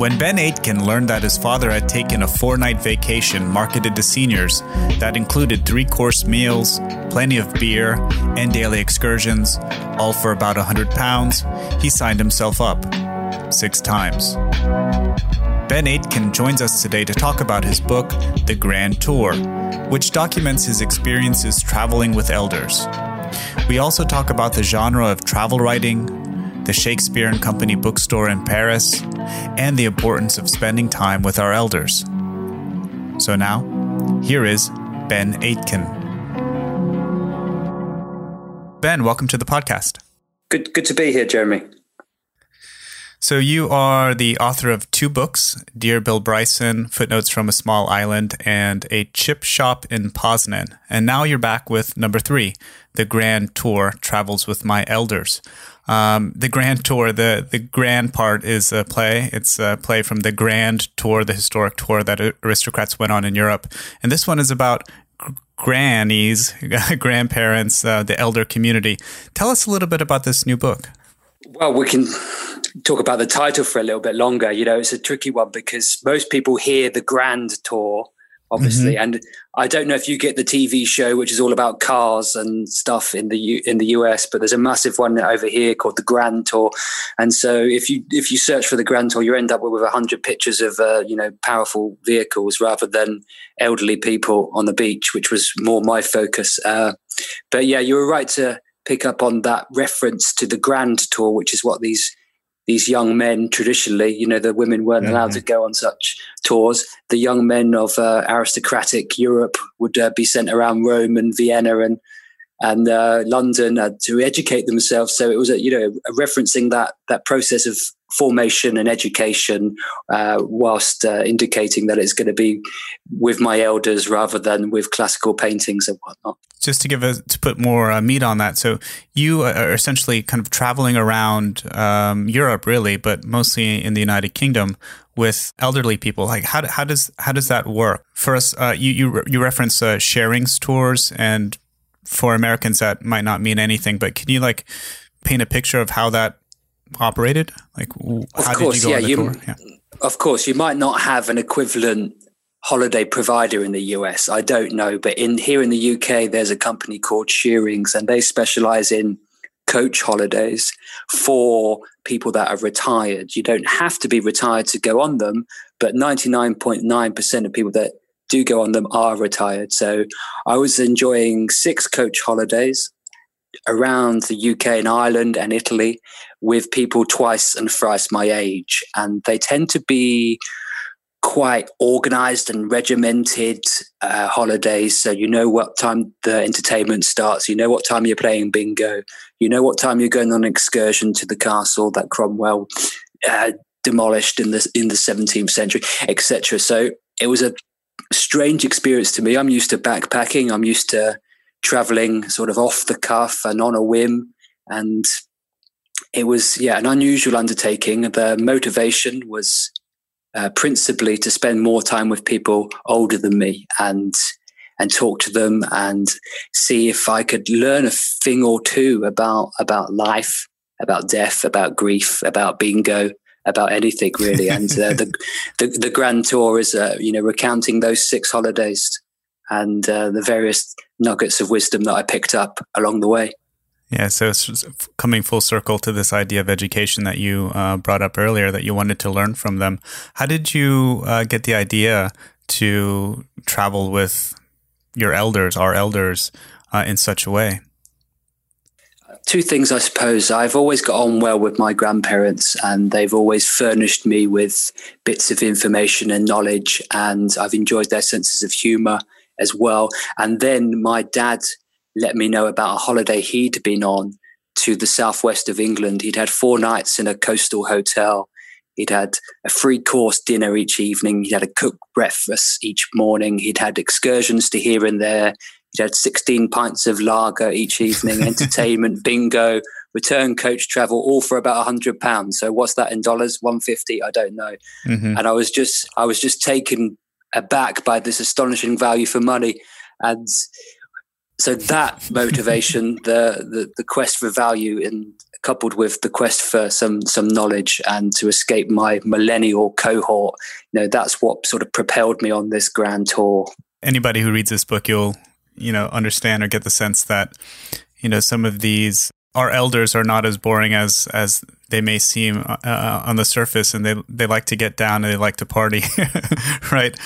When Ben Aitken learned that his father had taken a four night vacation marketed to seniors that included three course meals, plenty of beer, and daily excursions, all for about a hundred pounds, he signed himself up six times. Ben Aitken joins us today to talk about his book, The Grand Tour, which documents his experiences traveling with elders. We also talk about the genre of travel writing, the Shakespeare and Company bookstore in Paris, and the importance of spending time with our elders. So now, here is Ben Aitken. Ben, welcome to the podcast. Good, good to be here, Jeremy. So you are the author of two books, Dear Bill Bryson, Footnotes from a Small Island, and A Chip Shop in Poznan. And now you're back with number three, The Grand Tour, Travels with My Elders. Um, the Grand Tour, the the grand part is a play. It's a play from the Grand Tour, the historic tour that aristocrats went on in Europe. And this one is about grannies, grandparents, uh, the elder community. Tell us a little bit about this new book. Well, we can talk about the title for a little bit longer. You know, it's a tricky one because most people hear the Grand Tour obviously. Mm-hmm. And I don't know if you get the TV show, which is all about cars and stuff in the U- in the US, but there's a massive one over here called the Grand Tour. And so if you if you search for the Grand Tour, you end up with hundred pictures of uh, you know powerful vehicles rather than elderly people on the beach, which was more my focus. Uh, but yeah, you were right to pick up on that reference to the Grand Tour, which is what these these young men traditionally, you know, the women weren't mm-hmm. allowed to go on such tours. The young men of uh, aristocratic Europe would uh, be sent around Rome and Vienna and and uh, London uh, to educate themselves. So it was, a, you know, referencing that that process of formation and education, uh, whilst uh, indicating that it's going to be with my elders rather than with classical paintings and whatnot. Just to give a, to put more uh, meat on that, so you are essentially kind of traveling around um, Europe, really, but mostly in the United Kingdom with elderly people. Like how, how does how does that work? For us, uh, you you you reference uh, Shearings tours and for Americans that might not mean anything, but can you like paint a picture of how that operated? Like, of how course, did you go yeah, you, yeah. Of course, you might not have an equivalent holiday provider in the US. I don't know, but in here in the UK, there's a company called Shearings, and they specialize in coach holidays for people that are retired. You don't have to be retired to go on them, but 99.9% of people that do go on them are retired. So I was enjoying six coach holidays around the UK and Ireland and Italy with people twice and thrice my age. And they tend to be quite organized and regimented uh, holidays. So you know what time the entertainment starts, you know what time you're playing bingo, you know what time you're going on an excursion to the castle that Cromwell uh, demolished in the in the 17th century, etc. So it was a strange experience to me. I'm used to backpacking. I'm used to traveling sort of off the cuff and on a whim. And it was, yeah, an unusual undertaking. The motivation was uh, principally to spend more time with people older than me and and talk to them and see if I could learn a thing or two about about life, about death, about grief, about bingo, about anything really. And uh, the, the, the grand tour is uh, you know recounting those six holidays and uh, the various nuggets of wisdom that I picked up along the way. Yeah, so it's coming full circle to this idea of education that you uh, brought up earlier that you wanted to learn from them. How did you uh, get the idea to travel with your elders, our elders, uh, in such a way? two things, I suppose. I've always got on well with my grandparents, and they've always furnished me with bits of information and knowledge, and I've enjoyed their senses of humor as well. And then my dad let me know about a holiday he'd been on to the southwest of England. He'd had four nights in a coastal hotel He'd had a free course dinner each evening. He'd had a cooked breakfast each morning. He'd had excursions to here and there. He'd had 16 pints of lager each evening, entertainment, bingo, return coach travel, all for about a hundred pounds. So what's that in dollars? 150? I don't know. Mm-hmm. And I was just, I was just taken aback by this astonishing value for money. And so that motivation, the, the, the quest for value in coupled with the quest for some some knowledge and to escape my millennial cohort, you know, that's what sort of propelled me on this grand tour. Anybody who reads this book, you'll you know understand or get the sense that you know some of these our elders are not as boring as as they may seem uh, uh, on the surface, and they they like to get down and they like to party, right?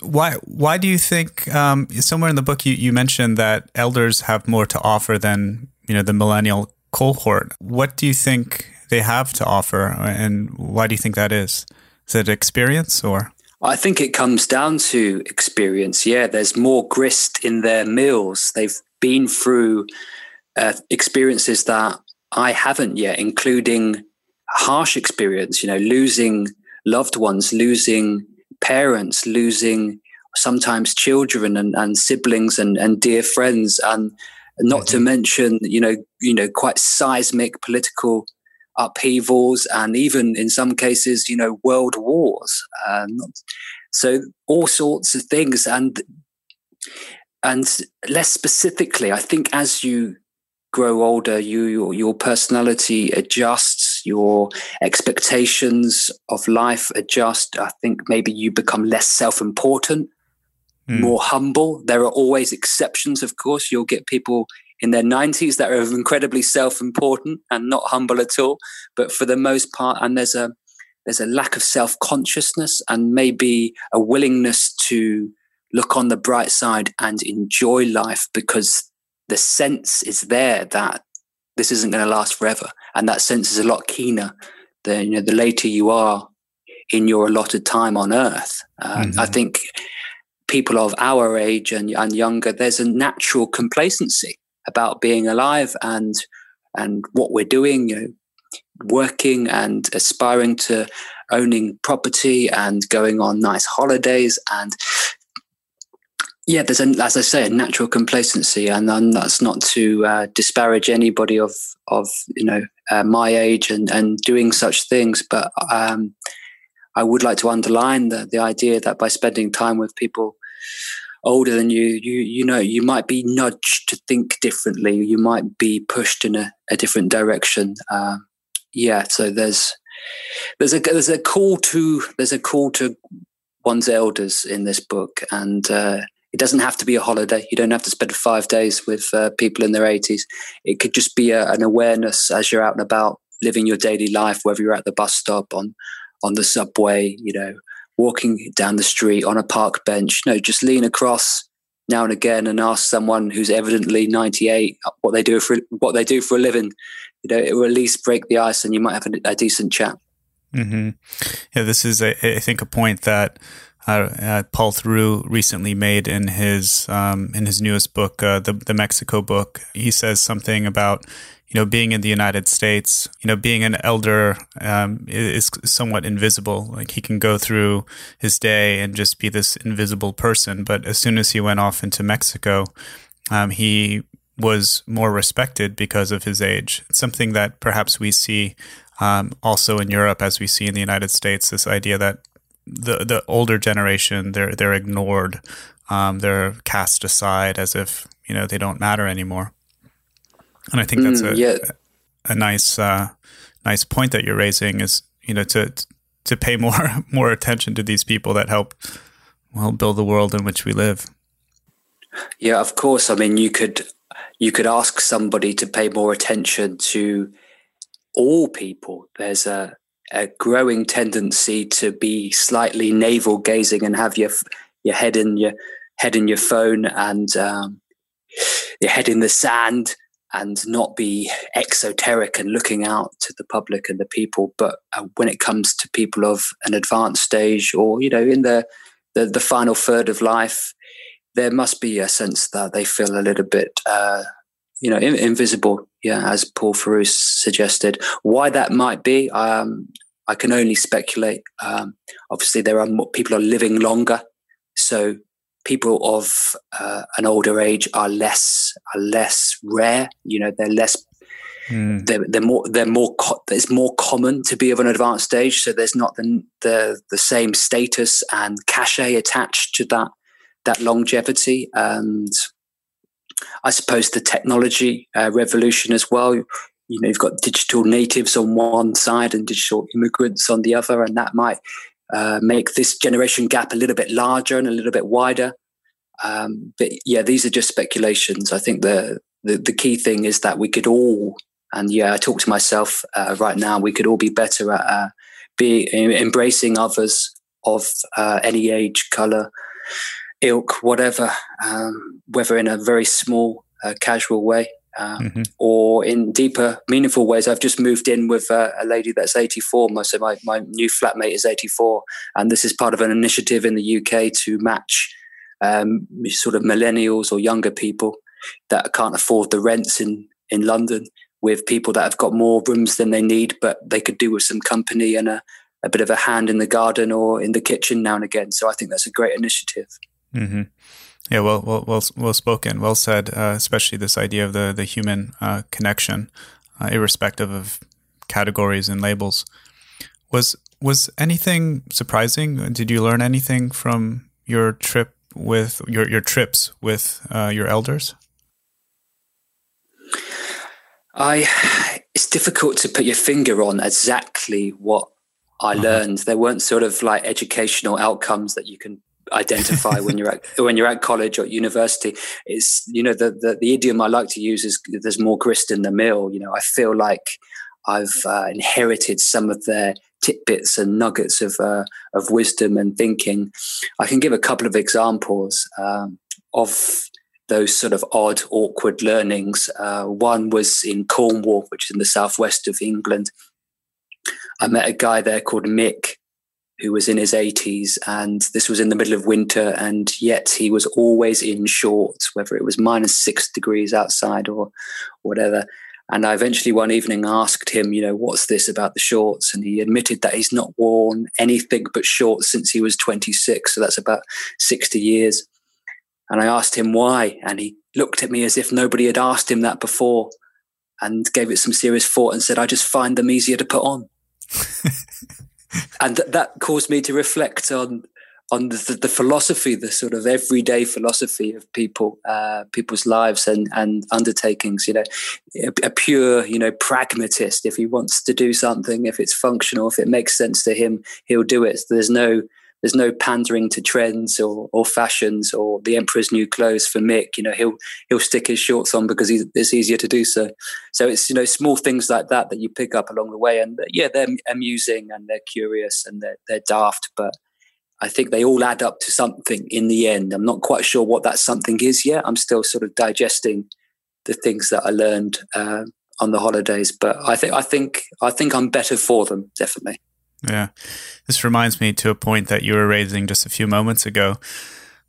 Why why do you think um, somewhere in the book you, you mentioned that elders have more to offer than you know the millennial cohort? What do you think they have to offer, and why do you think that is? Is it experience or? I think it comes down to experience. Yeah, there's more grist in their mills. They've been through uh, experiences that I haven't yet, including harsh experience, you know, losing loved ones, losing parents, losing sometimes children and, and siblings and, and dear friends, and not mm-hmm. to mention, you know, you know, quite seismic political upheavals and even in some cases, you know, world wars. Um, so all sorts of things, and and less specifically, I think as you grow older, you your, your personality adjusts, your expectations of life adjust. I think maybe you become less self-important, mm. more humble. There are always exceptions, of course. You'll get people in their 90s that are incredibly self-important and not humble at all but for the most part and there's a there's a lack of self-consciousness and maybe a willingness to look on the bright side and enjoy life because the sense is there that this isn't going to last forever, and that sense is a lot keener. than you know the later you are in your allotted time on Earth, um, mm-hmm. I think people of our age and, and younger, there's a natural complacency about being alive and and what we're doing. You know, working and aspiring to owning property and going on nice holidays and yeah, there's a, as I say, a natural complacency, and, and that's not to uh, disparage anybody of of you know uh, my age and and doing such things, but um, I would like to underline the the idea that by spending time with people older than you, you you know, you might be nudged to think differently. You might be pushed in a, a different direction. Uh, yeah, so there's there's a there's a call to there's a call to one's elders in this book, and uh, it doesn't have to be a holiday. You don't have to spend five days with uh, people in their 80s. It could just be a, an awareness as you're out and about living your daily life, whether you're at the bus stop, on on the subway, you know, walking down the street, on a park bench. No, just lean across now and again and ask someone who's evidently 98 what they do for what they do for a living. You know, it will at least break the ice, and you might have a, a decent chat. Mm-hmm. Yeah, this is, I think, a point that uh, Paul Theroux recently made in his um, in his newest book, uh, the the Mexico book. He says something about you know being in the United States. You know, being an elder um, is somewhat invisible. Like he can go through his day and just be this invisible person. But as soon as he went off into Mexico, um, he was more respected because of his age. It's something that perhaps we see um, also in Europe as we see in the United States. This idea that the the older generation they're they're ignored, um, they're cast aside as if you know they don't matter anymore. And I think that's mm, a yeah. a nice uh, nice point that you're raising is you know to to pay more more attention to these people that help well build the world in which we live. Yeah, of course. I mean, you could you could ask somebody to pay more attention to all people. There's a a growing tendency to be slightly navel gazing and have your your head in your head in your phone and um, your head in the sand and not be exoteric and looking out to the public and the people. But uh, when it comes to people of an advanced stage or you know in the the, the final third of life, there must be a sense that they feel a little bit. Uh, you know, in, invisible, yeah, as Paul Theroux suggested. Why that might be, um, I can only speculate. Um, obviously, there are more, people are living longer, so people of uh, an older age are less are less rare. You know, they're less. Mm. They're, they're more. They're more. Co- it's more common to be of an advanced age, so there's not the the the same status and cachet attached to that that longevity and I suppose the technology uh, revolution as well. You know, you've got digital natives on one side and digital immigrants on the other, and that might uh, make this generation gap a little bit larger and a little bit wider. Um, but yeah, these are just speculations. I think the, the, the key thing is that we could all, and yeah, I talk to myself uh, right now. We could all be better at uh, be embracing others of uh, any age, color, ilk, whatever, um, whether in a very small, uh, casual way um, mm-hmm. or in deeper, meaningful ways. I've just moved in with uh, a lady that's 84. So my, my new flatmate is 84. And this is part of an initiative in the UK to match um, sort of millennials or younger people that can't afford the rents in, in London with people that have got more rooms than they need, but they could do with some company and a, a bit of a hand in the garden or in the kitchen now and again. So I think that's a great initiative. Mm-hmm. Yeah, well, well, well, well spoken, well said. Uh, especially this idea of the the human uh, connection, uh, irrespective of categories and labels. Was was anything surprising? Did you learn anything from your trip with your your trips with uh, your elders? I. It's difficult to put your finger on exactly what I uh-huh. learned. There weren't sort of like educational outcomes that you can identify when you're at when you're at college or university. It's you know the, the, the idiom I like to use is there's more grist in the mill. You know, I feel like I've uh, inherited some of their tidbits and nuggets of uh, of wisdom and thinking. I can give a couple of examples um, of those sort of odd, awkward learnings. Uh, one was in Cornwall, which is in the southwest of England. I met a guy there called Mick, who was in his 80s and this was in the middle of winter and yet he was always in shorts whether it was minus six degrees outside or whatever. And i eventually one evening asked him you know what's this about the shorts? And he admitted that he's not worn anything but shorts since he was 26 so that's about 60 years. And i asked him why and he looked at me as if nobody had asked him that before and gave it some serious thought and said i just find them easier to put on and th- that caused me to reflect on on the, the, philosophy, the sort of everyday philosophy of people, uh, people's lives and, and undertakings. You know, a, a, pure, you know, pragmatist. If he wants to do something, if it's functional, if it makes sense to him, he'll do it. There's no there's no pandering to trends or, or fashions or the emperor's new clothes for Mick. You know, he'll he'll stick his shorts on because it's easier to do so. So it's you know small things like that that you pick up along the way, and yeah, they're amusing and they're curious and they're they're daft, but I think they all add up to something in the end. I'm not quite sure what that something is yet. I'm still sort of digesting the things that I learned uh, on the holidays, but I think I think I think I'm better for them definitely. Yeah. This reminds me to a point that you were raising just a few moments ago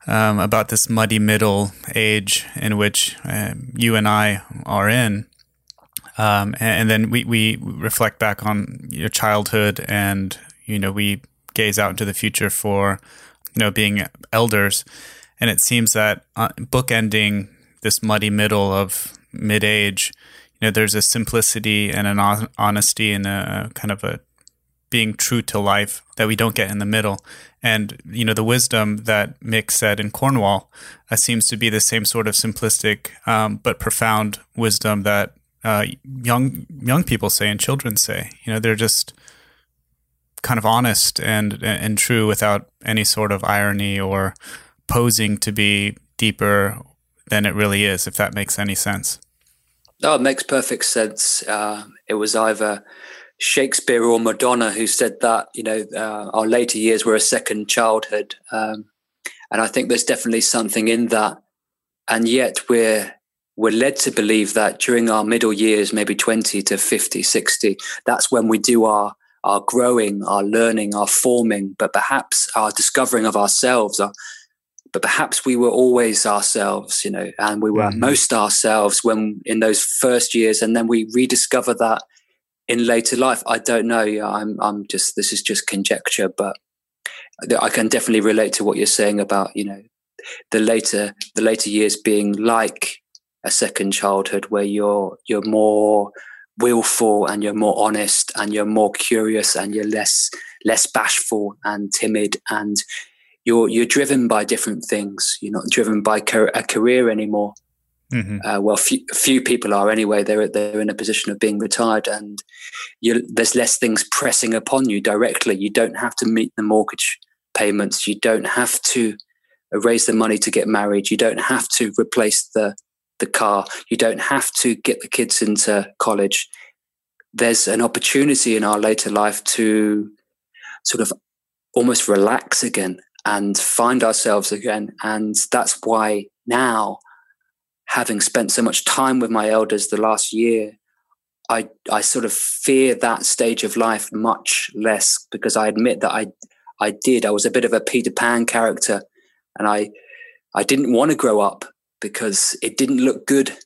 um, about this muddy middle age in which um, you and I are in. Um, and, and, then we, we reflect back on your childhood and, you know, we gaze out into the future for, you know, being elders. And it seems that uh, bookending this muddy middle of mid age, you know, there's a simplicity and an honesty and a kind of a being true to life that we don't get in the middle. And, you know, the wisdom that Mick said in Cornwall uh, seems to be the same sort of simplistic um, but profound wisdom that uh, young young people say and children say. You know, they're just kind of honest and and true without any sort of irony or posing to be deeper than it really is, if that makes any sense. No, it makes perfect sense. Uh, it was either Shakespeare or Madonna who said that you know uh, our later years were a second childhood, um, and I think there's definitely something in that. And yet we're we're led to believe that during our middle years, maybe 20 to 50, 60, that's when we do our our growing, our learning, our forming, but perhaps our discovering of ourselves. Our, but perhaps we were always ourselves, you know, and we were mm-hmm. most ourselves when in those first years, and then we rediscover that in later life, I don't know. Yeah, I'm I'm just this is just conjecture, but I can definitely relate to what you're saying about you know the later the later years being like a second childhood where you're you're more willful and you're more honest and you're more curious and you're less less bashful and timid and you're you're driven by different things you're not driven by a career anymore mm-hmm. uh, well few, few people are anyway they're they're in a position of being retired and there's less things pressing upon you directly you don't have to meet the mortgage payments you don't have to raise the money to get married you don't have to replace the the car. You don't have to get the kids into college. There's an opportunity in our later life to sort of almost relax again and find ourselves again. And that's why now, having spent so much time with my elders the last year, I, I sort of fear that stage of life much less because I admit that I I did. I was a bit of a Peter Pan character and I I didn't want to grow up because it didn't look good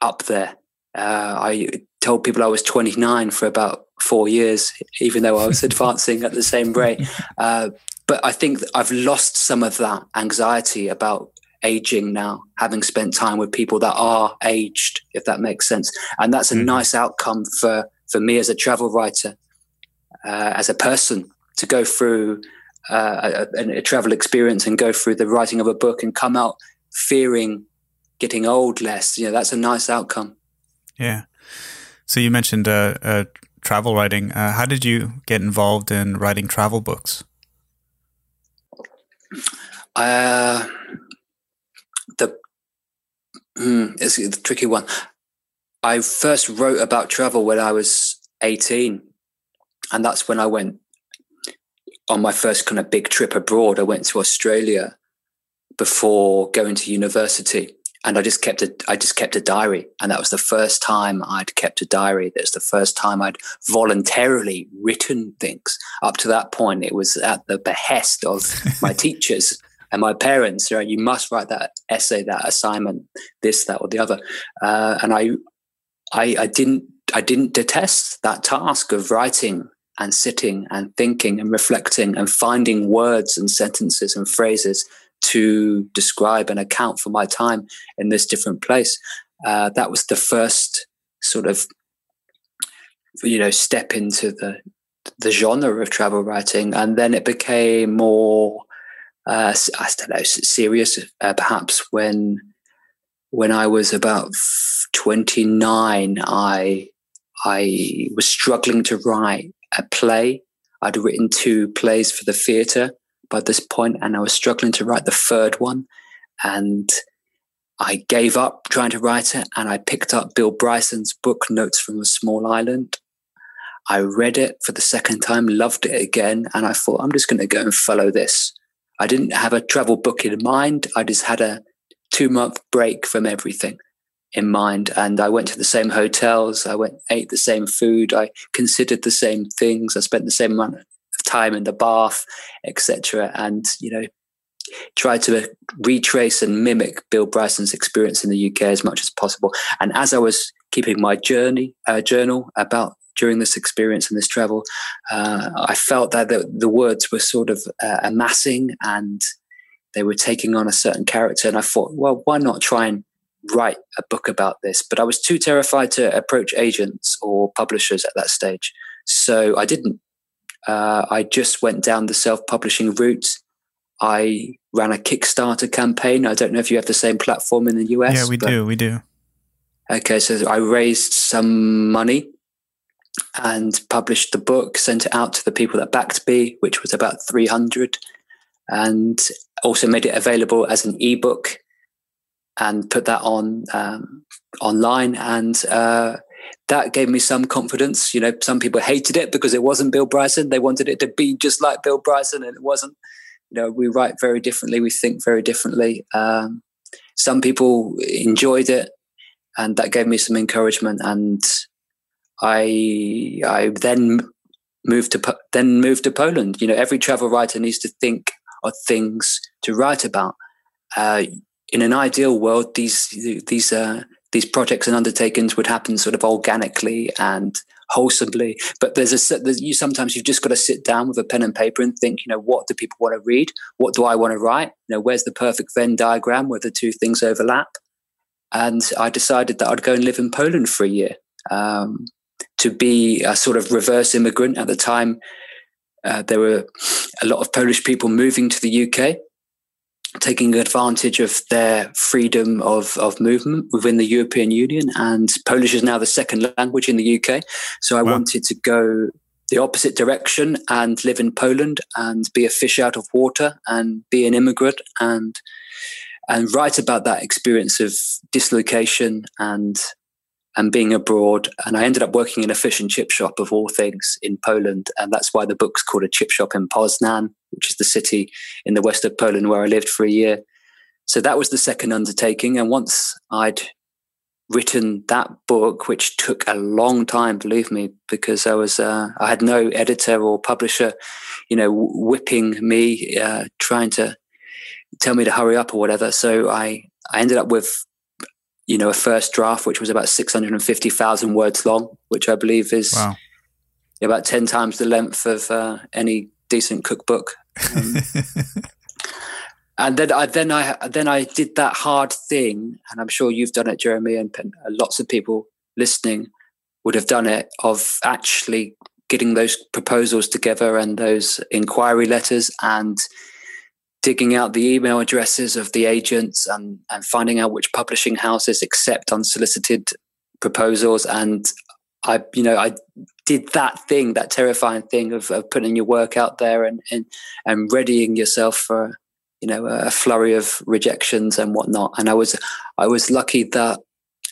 up there. Uh, I told people I was 29 for about four years, even though I was advancing at the same rate. Uh, but I think I've lost some of that anxiety about aging now, having spent time with people that are aged, if that makes sense. And that's a mm. nice outcome for, for me as a travel writer, uh, as a person, to go through uh, a, a, travel experience and go through the writing of a book and come out fearing getting old less. You know, that's a nice outcome. Yeah. So you mentioned uh, uh, travel writing. Uh, how did you get involved in writing travel books? Uh, mm, it's a tricky one. I first wrote about travel when I was 18. And that's when I went on my first kind of big trip abroad. I went to Australia before going to university and I just kept a I just kept a diary, and that was the first time I'd kept a diary. That's the first time I'd voluntarily written things. Up to that point, it was at the behest of my teachers and my parents. Right, you must write that essay, that assignment, this, that, or the other. Uh, and I, I, I didn't I didn't detest that task of writing and sitting and thinking and reflecting and finding words and sentences and phrases to describe and account for my time in this different place. Uh, that was the first sort of, you know, step into the the genre of travel writing, and then it became more, uh, I don't know, serious. Uh, perhaps when when I was about twenty nine, I I was struggling to write a play. I'd written two plays for the theatre by this point, and I was struggling to write the third one. And I gave up trying to write it, and I picked up Bill Bryson's book, Notes from a Small Island. I read it for the second time, loved it again, and I thought, I'm just going to go and follow this. I didn't have a travel book in mind. I just had a two month break from everything in mind. And I went to the same hotels. I went, ate the same food. I considered the same things. I spent the same amount of time in the bath, etc. And you know, try to retrace and mimic Bill Bryson's experience in the UK as much as possible. And as I was keeping my journey uh, journal about during this experience and this travel, uh, I felt that the, the, words were sort of uh, amassing and they were taking on a certain character. And I thought, well, why not try and write a book about this? But I was too terrified to approach agents or publishers at that stage. So I didn't. Uh, I just went down the self publishing route. I ran a Kickstarter campaign. I don't know if you have the same platform in the US. Yeah, we do. We do. Okay, so I raised some money and published the book, sent it out to the people that backed me, which was about 300, and also made it available as an ebook and put that on um, online. And uh, that gave me some confidence. You know, some people hated it because it wasn't Bill Bryson. They wanted it to be just like Bill Bryson, and it wasn't. You know, we write very differently. We think very differently. Um, some people enjoyed it, and that gave me some encouragement. And I, I then moved to then moved to Poland. You know, every travel writer needs to think of things to write about. Uh, in an ideal world, these these uh, these projects and undertakings would happen sort of organically and wholesomely. But there's a there's, you sometimes you've just got to sit down with a pen and paper and think, you know, what do people want to read? What do I want to write? You know, where's the perfect Venn diagram where the two things overlap? And I decided that I'd go and live in Poland for a year um, to be a sort of reverse immigrant at the time. Uh, there were a lot of Polish people moving to the UK taking advantage of their freedom of, of movement within the European Union. And Polish is now the second language in the UK. So I wow. wanted to go the opposite direction and live in Poland and be a fish out of water and be an immigrant and and write about that experience of dislocation and and being abroad. And I ended up working in a fish and chip shop of all things in Poland. And that's why the book's called A Chip Shop in Poznan, which is the city in the west of Poland where I lived for a year. So that was the second undertaking. And once I'd written that book, which took a long time, believe me, because I was uh, I had no editor or publisher, you know, whipping me, uh, trying to tell me to hurry up or whatever. So I I ended up with you know, a first draft, which was about 650,000 words long, which I believe is wow. about 10 times the length of uh, any decent cookbook. Um, and then I, then I, then I did that hard thing, and I'm sure you've done it, Jeremy, and, and lots of people listening would have done it of actually getting those proposals together and those inquiry letters and digging out the email addresses of the agents and, and finding out which publishing houses accept unsolicited proposals. And I, you know, I did that thing, that terrifying thing of, of putting your work out there and, and, and readying yourself for, you know, a flurry of rejections and whatnot. And I was, I was lucky that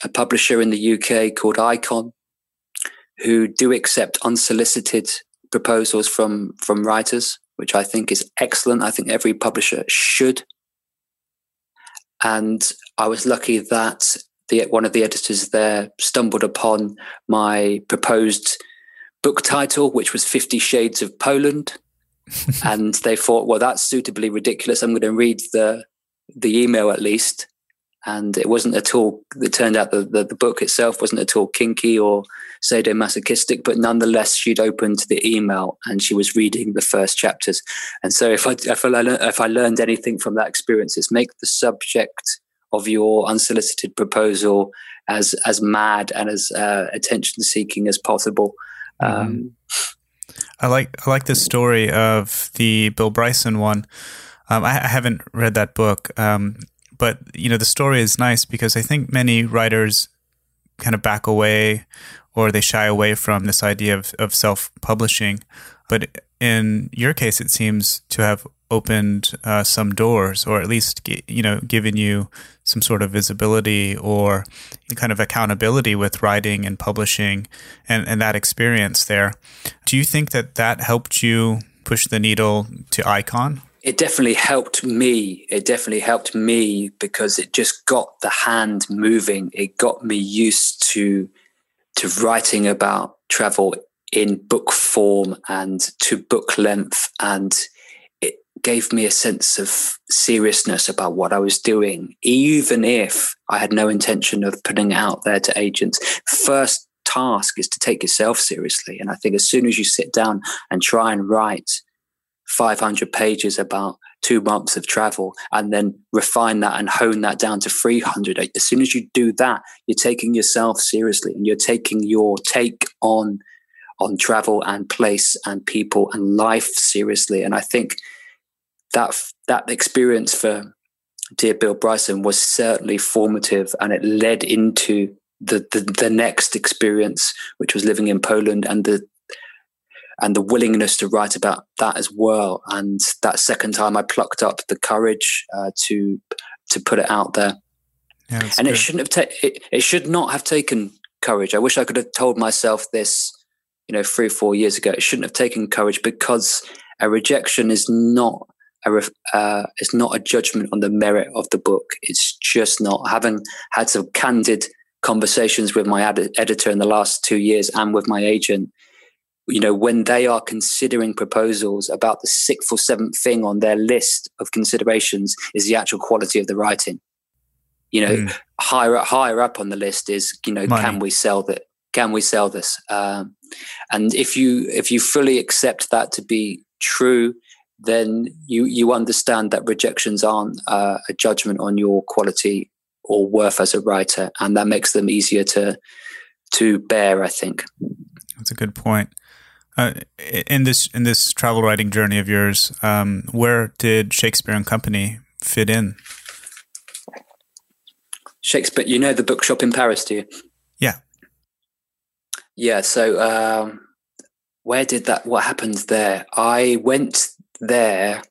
a publisher in the UK called Icon, who do accept unsolicited proposals from, from writers, which I think is excellent. I think every publisher should. And I was lucky that the, one of the editors there stumbled upon my proposed book title, which was Fifty Shades of Poland. and they thought, well, that's suitably ridiculous. I'm going to read the the email at least. And it wasn't at all. It turned out that the, the book itself wasn't at all kinky or sadomasochistic, but nonetheless, she'd opened the email and she was reading the first chapters. And so, if I if I, if I learned anything from that experience, it's make the subject of your unsolicited proposal as as mad and as uh, attention seeking as possible. Mm-hmm. Um, I like I like the story of the Bill Bryson one. Um, I, I, haven't read that book, um, but you know the story is nice because I think many writers kind of back away or they shy away from this idea of, of self publishing. But in your case, it seems to have opened uh, some doors, or at least you know given you some sort of visibility or kind of accountability with writing and publishing, and, and that experience there. Do you think that that helped you push the needle to Icon? It definitely helped me. It definitely helped me because it just got the hand moving. It got me used to to writing about travel in book form and to book length and it gave me a sense of seriousness about what I was doing, even if I had no intention of putting it out there to agents. First task is to take yourself seriously. And I think as soon as you sit down and try and write 500 pages about two months of travel and then refine that and hone that down to 300. As soon as you do that, you're taking yourself seriously and you're taking your take on on travel and place and people and life seriously. And I think that that experience for Dear Bill Bryson was certainly formative and it led into the, the, the next experience, which was living in Poland and the and the willingness to write about that as well. And that second time, I plucked up the courage uh, to to put it out there. Yeah, and good. it shouldn't have ta- it, it should not have taken courage. I wish I could have told myself this, you know, three or four years ago. It shouldn't have taken courage because a rejection is not a ref, uh, it's not a judgment on the merit of the book. It's just not. Having had some candid conversations with my ed- editor in the last two years and with my agent, you know, when they are considering proposals about the sixth or seventh thing on their list of considerations is the actual quality of the writing. You know, mm. higher higher up on the list is, you know, Money. can we sell that? Can we sell this? Um, and if you if you fully accept that to be true, then you you understand that rejections aren't uh, a judgment on your quality or worth as a writer, and that makes them easier to to bear. I think that's a good point. Uh, in this in this travel writing journey of yours, um, where did Shakespeare and Company fit in? Shakespeare, you know the bookshop in Paris, do you? Yeah. Yeah. So, um, where did that? What happened there? I went there.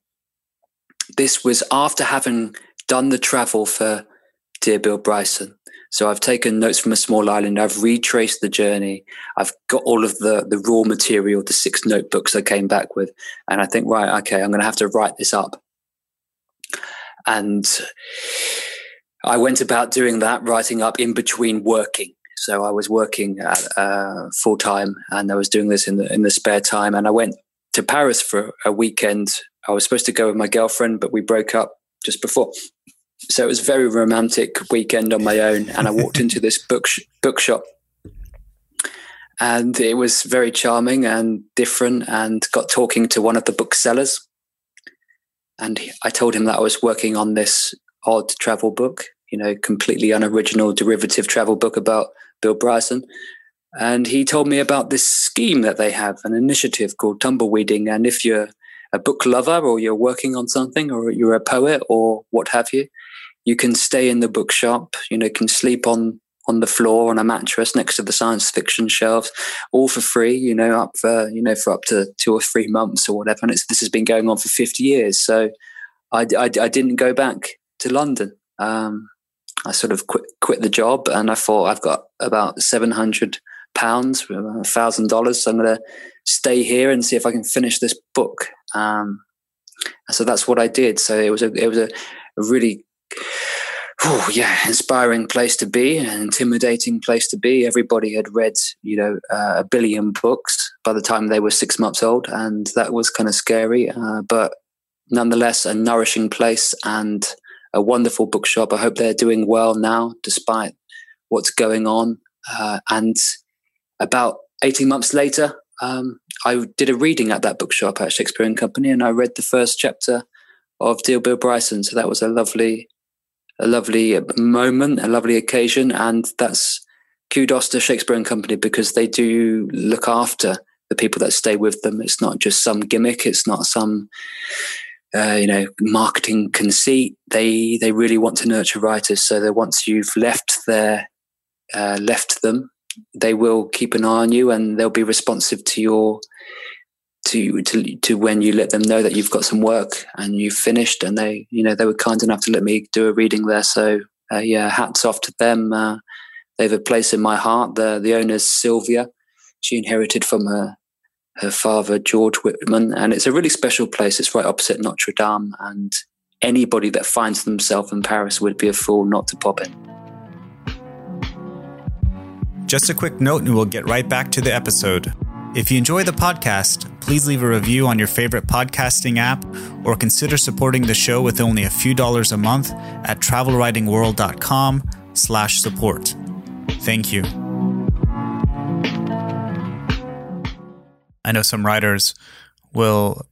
This was after having done the travel for Dear Bill Bryson. So I've taken notes from a small island. I've retraced the journey. I've got all of the the raw material, the six notebooks I came back with, and I think, right, okay, I'm going to have to write this up. And I went about doing that, writing up in between working. So I was working uh, full time, and I was doing this in the in the spare time. And I went to Paris for a weekend. I was supposed to go with my girlfriend, but we broke up just before. So it was a very romantic weekend on my own. And I walked into this book sh- bookshop, and it was very charming and different. And got talking to one of the booksellers, and I told him that I was working on this odd travel book, you know, completely unoriginal derivative travel book about Bill Bryson. And he told me about this scheme that they have, an initiative called tumbleweeding. And if you're a book lover or you're working on something or you're a poet or what have you, you can stay in the bookshop, you know, can sleep on on the floor on a mattress next to the science fiction shelves, all for free, you know, up for, you know, for up to two or three months or whatever. And this has been going on for 50 years. So I, I, I didn't go back to London. Um, I sort of quit quit the job, and I thought I've got about seven hundred pounds, a thousand dollars. So I'm going to stay here and see if I can finish this book. Um, so that's what I did. So it was a it was a really oh yeah inspiring place to be an intimidating place to be everybody had read you know uh, a billion books by the time they were six months old and that was kind of scary uh, but nonetheless a nourishing place and a wonderful bookshop. I hope they're doing well now, despite what's going on. Uh, and about 18 months later, um, I did a reading at that bookshop at Shakespeare and Company, and I read the first chapter of Dear Bill Bryson. So that was a lovely, a lovely moment, a lovely occasion, and that's kudos to Shakespeare and Company because they do look after the people that stay with them. It's not just some gimmick. It's not some uh, you know, marketing conceit. They they really want to nurture writers, so that once you've left their uh, left them, they will keep an eye on you, and they'll be responsive to your to to to when you let them know that you've got some work and you've finished. And they, you know, they were kind enough to let me do a reading there. So uh, yeah, hats off to them. Uh, they have a place in my heart. The the owner's Sylvia. She inherited from her her father, George Whitman. And it's a really special place. It's right opposite Notre Dame. And anybody that finds themselves in Paris would be a fool not to pop in. Just a quick note, and we'll get right back to the episode. If you enjoy the podcast, please leave a review on your favorite podcasting app or consider supporting the show with only a few dollars a month at travelwritingworld.com slash support. Thank you. I know some writers will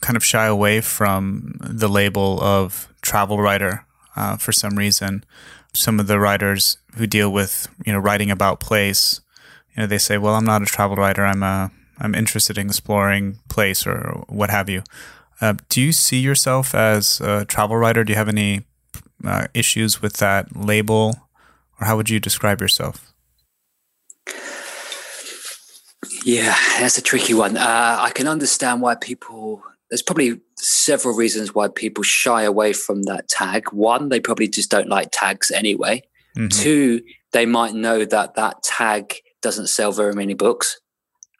kind of shy away from the label of travel writer uh, for some reason. Some of the writers who deal with you know writing about place, you know, they say, "Well, I'm not a travel writer. I'm a I'm interested in exploring place or what have you." Uh, do you see yourself as a travel writer? Do you have any uh, issues with that label, or how would you describe yourself? Yeah, that's a tricky one. Uh, I can understand why people. There's probably several reasons why people shy away from that tag. One, they probably just don't like tags anyway. Mm-hmm. Two, they might know that that tag doesn't sell very many books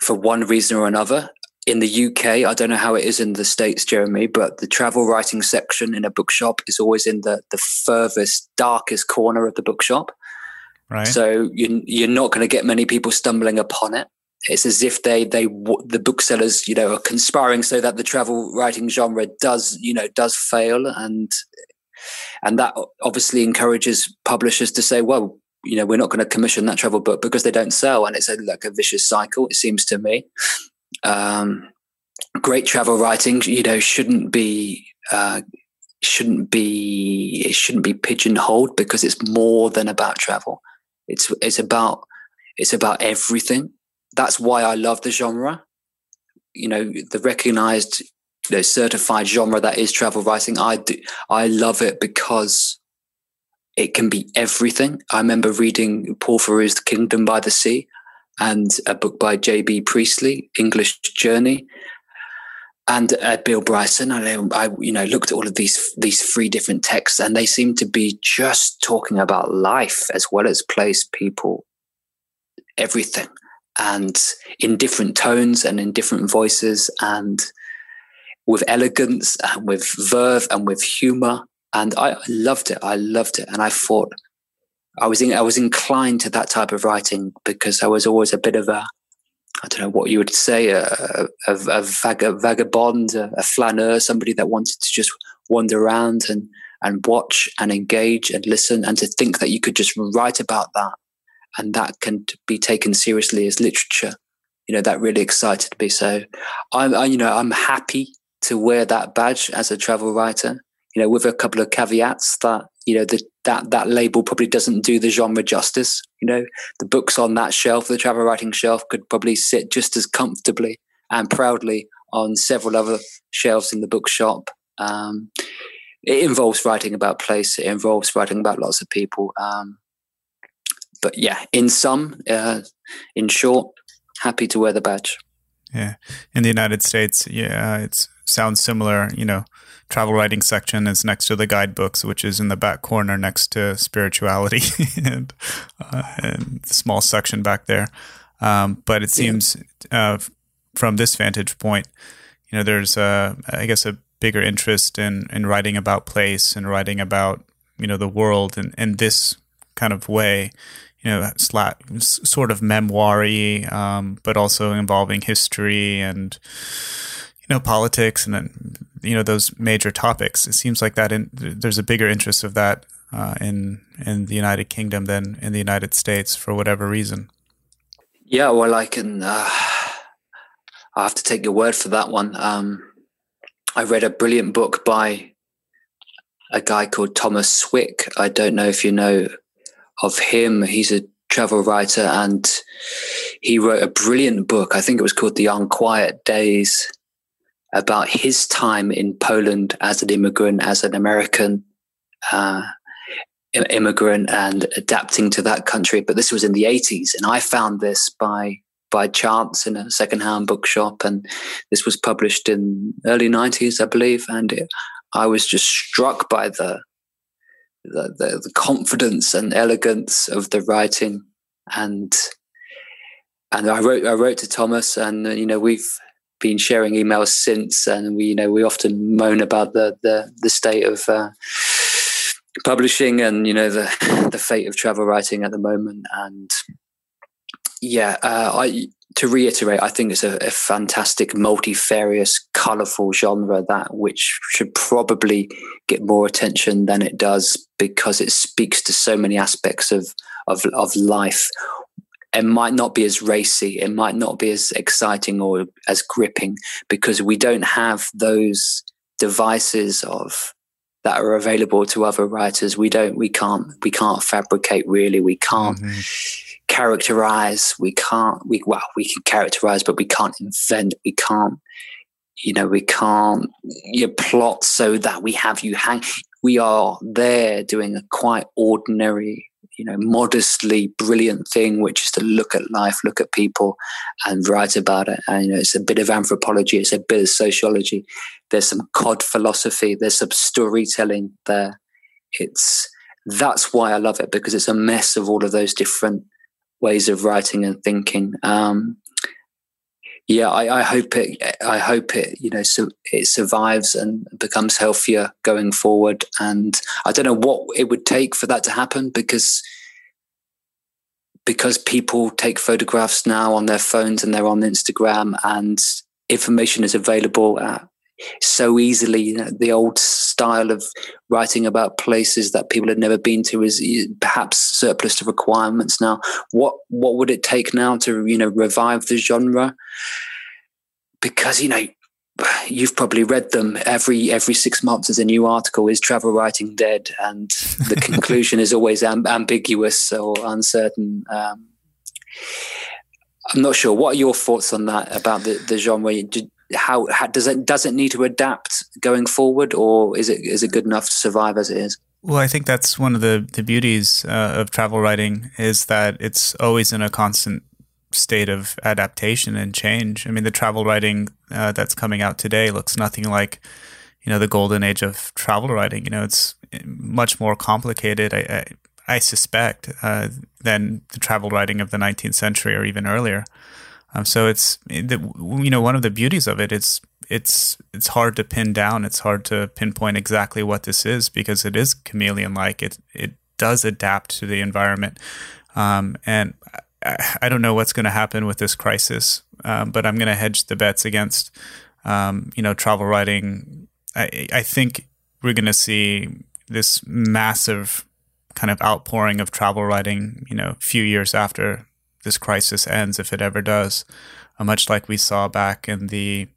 for one reason or another. In the UK, I don't know how it is in the States, Jeremy, but the travel writing section in a bookshop is always in the, the furthest, darkest corner of the bookshop. Right. So you, you're not going to get many people stumbling upon it it's as if they they the booksellers you know are conspiring so that the travel writing genre does you know does fail and and that obviously encourages publishers to say well you know, we're not going to commission that travel book because they don't sell. And it's a, like a vicious cycle, it seems to me. Um, great travel writing, you know, shouldn't be, uh, shouldn't be, it shouldn't be pigeonholed because it's more than about travel. It's, it's about, it's about everything. That's why I love the genre. You know, the recognized, you know, certified genre that is travel writing. I do, I love it because it can be everything. I remember reading Paul Theroux's Kingdom by the Sea and a book by J.B. Priestley, English Journey, and uh, Bill Bryson. I, I, you know, looked at all of these these three different texts, and they seem to be just talking about life as well as place, people, everything, and in different tones and in different voices, and with elegance and with verve and with humor and I loved it. I loved it, and I thought I was in, I was inclined to that type of writing because I was always a bit of a I don't know what you would say a, a, a vag- vagabond, a, a flaneur, somebody that wanted to just wander around and and watch and engage and listen, and to think that you could just write about that and that can be taken seriously as literature. You know that really excited me. So I'm I, you know I'm happy to wear that badge as a travel writer you know, with a couple of caveats that, you know, the, that, that label probably doesn't do the genre justice. You know, the books on that shelf, the travel writing shelf could probably sit just as comfortably and proudly on several other shelves in the bookshop. Um, it involves writing about place. It involves writing about lots of people. Um, but yeah, in sum, uh, in short, happy to wear the badge. Yeah, in the United States, yeah, it sounds similar. You know, travel writing section is next to the guidebooks, which is in the back corner next to spirituality and, uh, and the small section back there. Um, but it seems uh, from this vantage point, you know, there's a, I guess a bigger interest in in writing about place and writing about you know the world in, in this kind of way you know, sort of memoir um, but also involving history and, you know, politics and then, you know, those major topics. It seems like that in, there's a bigger interest of that uh, in in the United Kingdom than in the United States for whatever reason. Yeah, well, I can. Uh, I have to take your word for that one. Um, I read a brilliant book by a guy called Thomas Swick. I don't know if you know of him. He's a travel writer and he wrote a brilliant book. I think it was called The Unquiet Days about his time in Poland as an immigrant, as an American uh, immigrant and adapting to that country. But this was in the 80s. And I found this by by chance in a secondhand bookshop. And this was published in early 90s, I believe. And it, I was just struck by the the, the, the confidence and elegance of the writing and and I wrote I wrote to Thomas and you know we've been sharing emails since and we you know we often moan about the the, the state of uh, publishing and you know the the fate of travel writing at the moment and yeah uh, I to reiterate, I think it's a, a, fantastic, multifarious, colorful genre that which should probably get more attention than it does because it speaks to so many aspects of of, of life. It might not be as racy, it might not be as exciting or as gripping because we don't have those devices of that are available to other writers. We don't, we can't, we can't fabricate really. We can't. Mm-hmm characterize we can't we well we can characterize but we can't invent we can't you know we can't you plot so that we have you hang we are there doing a quite ordinary you know modestly brilliant thing which is to look at life look at people and write about it. And you know it's a bit of anthropology it's a bit of sociology. There's some cod philosophy there's some storytelling there. It's that's why i love it because it's a mess of all of those different ways of writing and thinking. Um, yeah, I, I, hope it. I hope it. You know, so it survives and becomes healthier going forward. And I don't know what it would take for that to happen because because people take photographs now on their phones and they're on Instagram and information is available at so easily. You know, the old style of writing about places that people had never been to is perhaps surplus to requirements now. What what would it take now to you know revive the genre? Because you know you've probably read them every every six months as a new article is travel writing dead and the conclusion is always amb- ambiguous or uncertain um, i'm not sure what are your thoughts on that about the, the genre how, how does it does it need to adapt going forward or is it is it good enough to survive as it is well, I think that's one of the, the beauties uh, of travel writing is that it's always in a constant state of adaptation and change. I mean, the travel writing uh, that's coming out today looks nothing like, you know, the golden age of travel writing. You know, it's much more complicated, I, I, I suspect, uh, than the travel writing of the 19th century or even earlier. Um, so it's, you know, one of the beauties of it. it is it's it's hard to pin down. It's hard to pinpoint exactly what this is because it is chameleon like. It it does adapt to the environment. Um, and I don't know what's going to happen with this crisis, um, but I'm going to hedge the bets against, um, you know, travel writing. I, I think we're going to see this massive kind of outpouring of travel writing, you know, a few years after this crisis ends, if it ever does, uh, much like we saw back in the,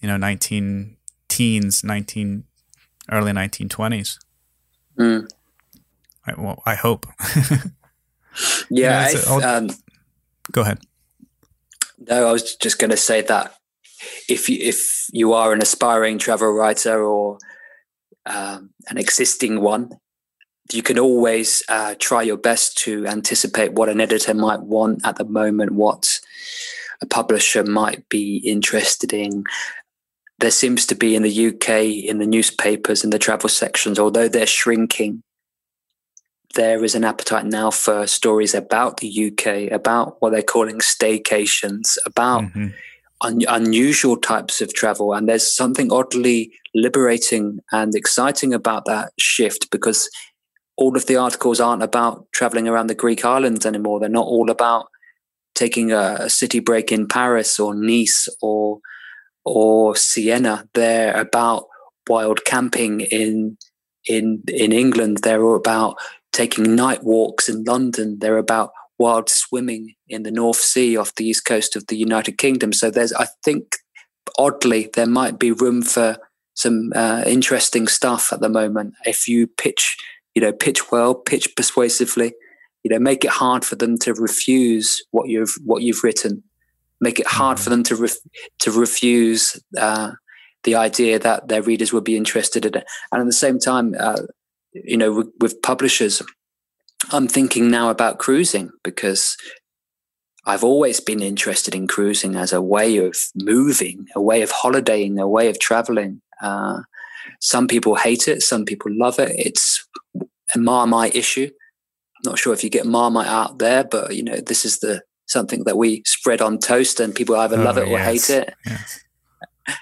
you know, 19 teens, 19, early 1920s. Mm. I, well, I hope. yeah, I, um, Go ahead. No, I was just going to say that if you, if you are an aspiring travel writer or um, an existing one, you can always uh, try your best to anticipate what an editor might want at the moment, what a publisher might be interested in. There seems to be in the UK, in the newspapers, in the travel sections, although they're shrinking, there is an appetite now for stories about the UK, about what they're calling staycations, about mm-hmm. un- unusual types of travel. And there's something oddly liberating and exciting about that shift because all of the articles aren't about traveling around the Greek islands anymore. They're not all about taking a, a city break in Paris or Nice or or Siena. They're about wild camping in in in England. They're about taking night walks in London. They're about wild swimming in the North Sea off the east coast of the United Kingdom. So there's, I think, oddly, there might be room for some uh, interesting stuff at the moment if you pitch, you know, pitch well, pitch persuasively. You know, make it hard for them to refuse what you've what you've written. Make it hard mm-hmm. for them to ref, to refuse uh, the idea that their readers would be interested in it. And at the same time, uh, you know, with, with publishers, I'm thinking now about cruising because I've always been interested in cruising as a way of moving, a way of holidaying, a way of traveling. Uh, some people hate it, some people love it. It's a Marmite issue. I'm not sure if you get Marmite out there, but you know, this is the something that we spread on toast, and people either oh, love it or yes. hate it. Yes.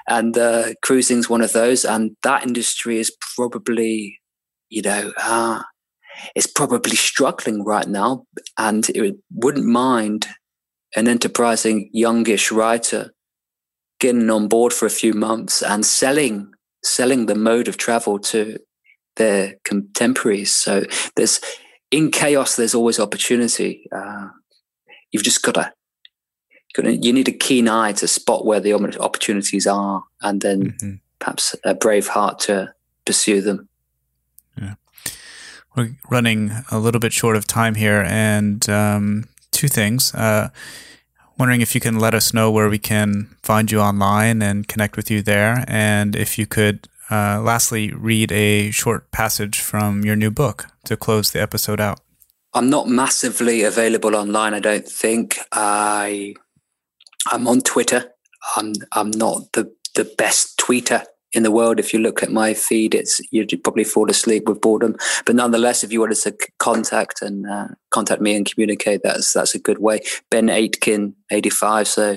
And uh, cruising's one of those, and that industry is probably you know, uh, is probably struggling right now, and it wouldn't mind an enterprising youngish writer getting on board for a few months and selling selling the mode of travel to their contemporaries. So there's in chaos, there's always opportunity. Uh, you've just got to, you need a keen eye to spot where the opportunities are, and then mm-hmm. perhaps a brave heart to pursue them. Yeah. We're running a little bit short of time here, and um, two things. Uh, wondering if you can let us know where we can find you online and connect with you there, and if you could, uh, lastly, read a short passage from your new book to close the episode out. I'm not massively available online. I don't think I. I'm on Twitter. I'm I'm not the the best tweeter in the world. If you look at my feed, it's you'd probably fall asleep with boredom. But nonetheless, if you wanted to contact and uh, contact me and communicate, that's that's a good way. Ben Aitken, eighty five. So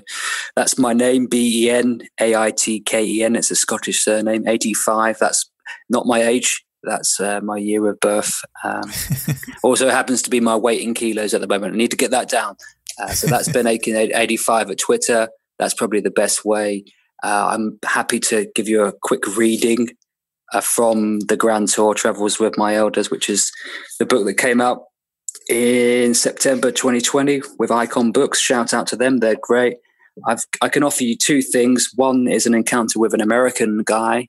that's my name. B E N A I T K E N. It's a Scottish surname. Eighty five. That's not my age. That's uh, my year of birth. Um, also happens to be my weight in kilos at the moment. I need to get that down. Uh, so that's Ben Aitken, eighty five at Twitter. That's probably the best way. Uh, I'm happy to give you a quick reading uh, from the Grand Tour Travels with My Elders, which is the book that came out in September 2020 with Icon Books. Shout out to them; they're great. I've, I can offer you two things. One is an encounter with an American guy,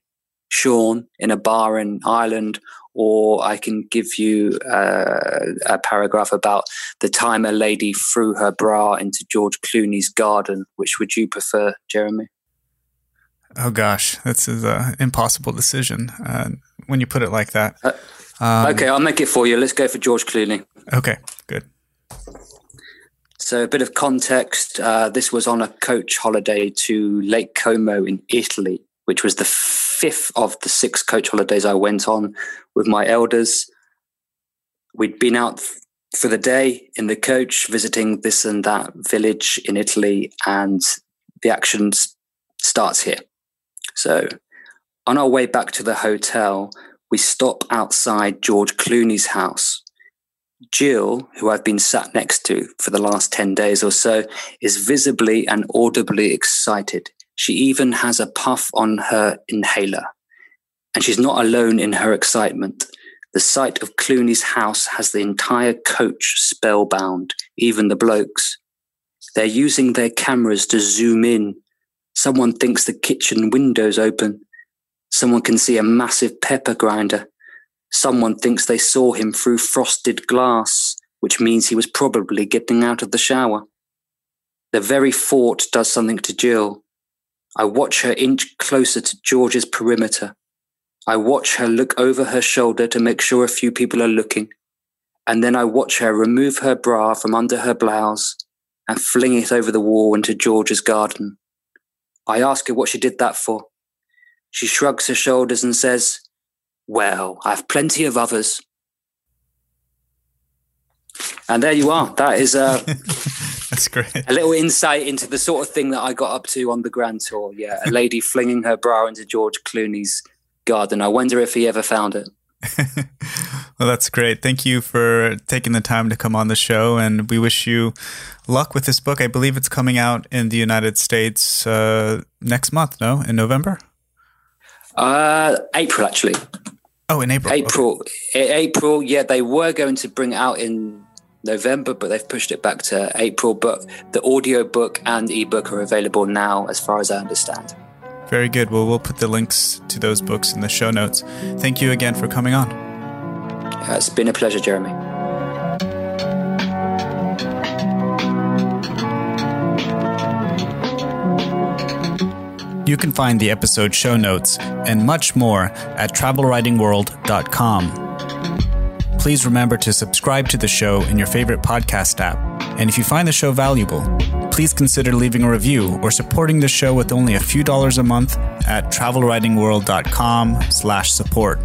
Sean, in a bar in Ireland, or I can give you uh, a paragraph about the time a lady threw her bra into George Clooney's garden. Which would you prefer, Jeremy? Oh gosh, that's an uh, impossible decision uh, when you put it like that. Uh, um, okay, I'll make it for you. Let's go for George Clooney. Okay, good. So, a bit of context uh, this was on a coach holiday to Lake Como in Italy, which was the fifth of the six coach holidays I went on with my elders. We'd been out for the day in the coach, visiting this and that village in Italy, and the action starts here. So, on our way back to the hotel, we stop outside George Clooney's house Jill, who I've been sat next to for the last 10 days or so, is visibly and audibly excited. She even has a puff on her inhaler. And she's not alone in her excitement. The sight of Clooney's house has the entire coach spellbound, even the blokes. They're using their cameras to zoom in. Someone thinks the kitchen window's open. Someone can see a massive pepper grinder. Someone thinks they saw him through frosted glass, which means he was probably getting out of the shower. The very thought does something to Jill. I watch her inch closer to George's perimeter. I watch her look over her shoulder to make sure a few people are looking. And then I watch her remove her bra from under her blouse and fling it over the wall into George's garden. I ask her what she did that for. She shrugs her shoulders and says, well, I have plenty of others. And there you are. That is uh, That's great. A little insight into the sort of thing that I got up to on the Grand Tour. Yeah, a lady flinging her bra into George Clooney's garden. I wonder if he ever found it. well, that's great. Thank you for taking the time to come on the show, and we wish you luck with this book. I believe it's coming out in the United States uh, next month. No, in November. Uh, April actually. Oh, in April. April. Okay. April. Yeah, they were going to bring it out in November, but they've pushed it back to April. But the audio book and ebook are available now, as far as I understand. Very good. Well, we'll put the links to those books in the show notes. Thank you again for coming on. It's been a pleasure, Jeremy. You can find the episode show notes and much more at travelwritingworld.com. Please remember to subscribe to the show in your favorite podcast app. And if you find the show valuable, please consider leaving a review or supporting the show with only a few dollars a month at travelwritingworld.com slash support.